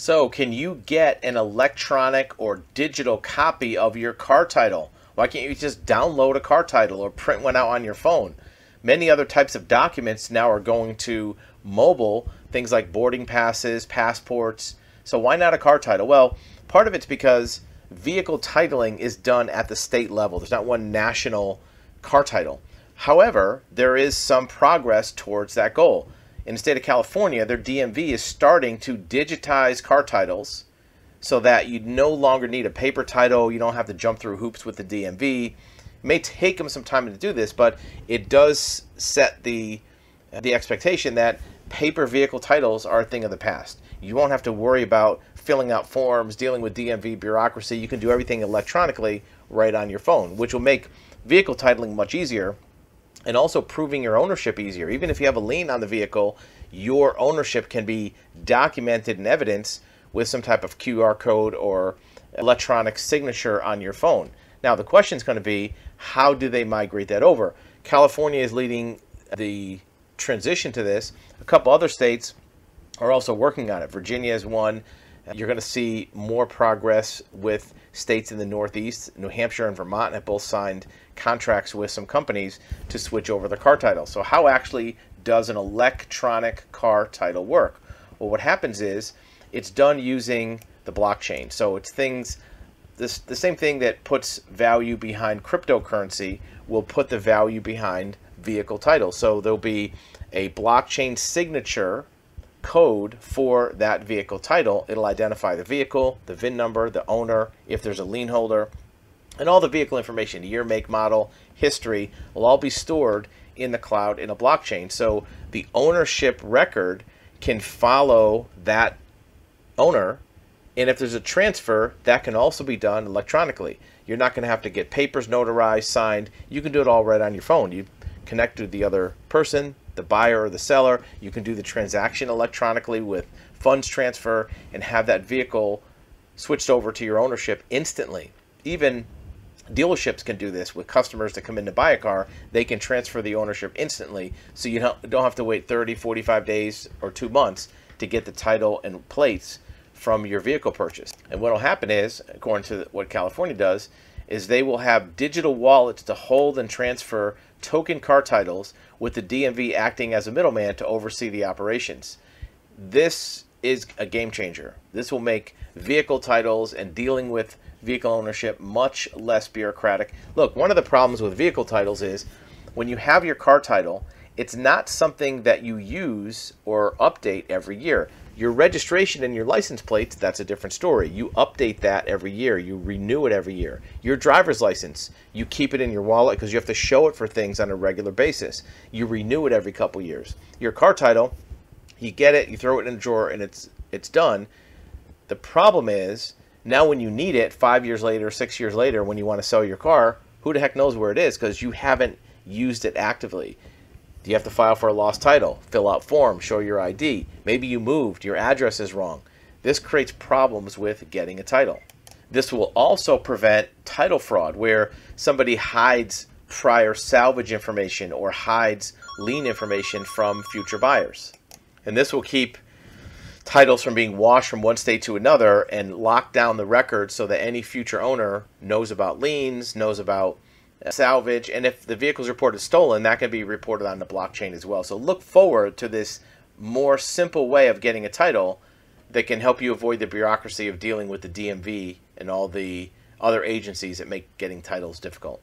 So, can you get an electronic or digital copy of your car title? Why can't you just download a car title or print one out on your phone? Many other types of documents now are going to mobile, things like boarding passes, passports. So, why not a car title? Well, part of it's because vehicle titling is done at the state level, there's not one national car title. However, there is some progress towards that goal. In the state of California, their DMV is starting to digitize car titles so that you no longer need a paper title. You don't have to jump through hoops with the DMV. It may take them some time to do this, but it does set the the expectation that paper vehicle titles are a thing of the past. You won't have to worry about filling out forms, dealing with DMV bureaucracy. You can do everything electronically right on your phone, which will make vehicle titling much easier and also proving your ownership easier. Even if you have a lien on the vehicle, your ownership can be documented in evidence with some type of QR code or electronic signature on your phone. Now, the question is going to be how do they migrate that over? California is leading the transition to this. A couple other states are also working on it. Virginia is one. You're going to see more progress with states in the Northeast. New Hampshire and Vermont have both signed contracts with some companies to switch over the car title. So, how actually does an electronic car title work? Well, what happens is it's done using the blockchain. So, it's things, this, the same thing that puts value behind cryptocurrency will put the value behind vehicle title. So, there'll be a blockchain signature code for that vehicle title. It'll identify the vehicle, the VIN number, the owner, if there's a lien holder, and all the vehicle information, year, make, model, history, will all be stored in the cloud in a blockchain. So the ownership record can follow that owner. And if there's a transfer, that can also be done electronically. You're not going to have to get papers notarized, signed. You can do it all right on your phone. You connect to the other person, the buyer or the seller. You can do the transaction electronically with funds transfer and have that vehicle switched over to your ownership instantly. Even dealerships can do this with customers that come in to buy a car. They can transfer the ownership instantly so you don't have to wait 30, 45 days or two months to get the title and plates from your vehicle purchase. And what will happen is, according to what California does, is they will have digital wallets to hold and transfer token car titles with the DMV acting as a middleman to oversee the operations. This is a game changer. This will make vehicle titles and dealing with vehicle ownership much less bureaucratic. Look, one of the problems with vehicle titles is when you have your car title, it's not something that you use or update every year. Your registration and your license plates, that's a different story. You update that every year. You renew it every year. Your driver's license, you keep it in your wallet because you have to show it for things on a regular basis. You renew it every couple years. Your car title, you get it, you throw it in a drawer and it's it's done. The problem is now when you need it 5 years later, 6 years later when you want to sell your car, who the heck knows where it is because you haven't used it actively. You have to file for a lost title, fill out form, show your ID. Maybe you moved, your address is wrong. This creates problems with getting a title. This will also prevent title fraud where somebody hides prior salvage information or hides lien information from future buyers. And this will keep titles from being washed from one state to another and lock down the record so that any future owner knows about liens, knows about uh, salvage, and if the vehicle is reported stolen, that can be reported on the blockchain as well. So look forward to this more simple way of getting a title that can help you avoid the bureaucracy of dealing with the DMV and all the other agencies that make getting titles difficult.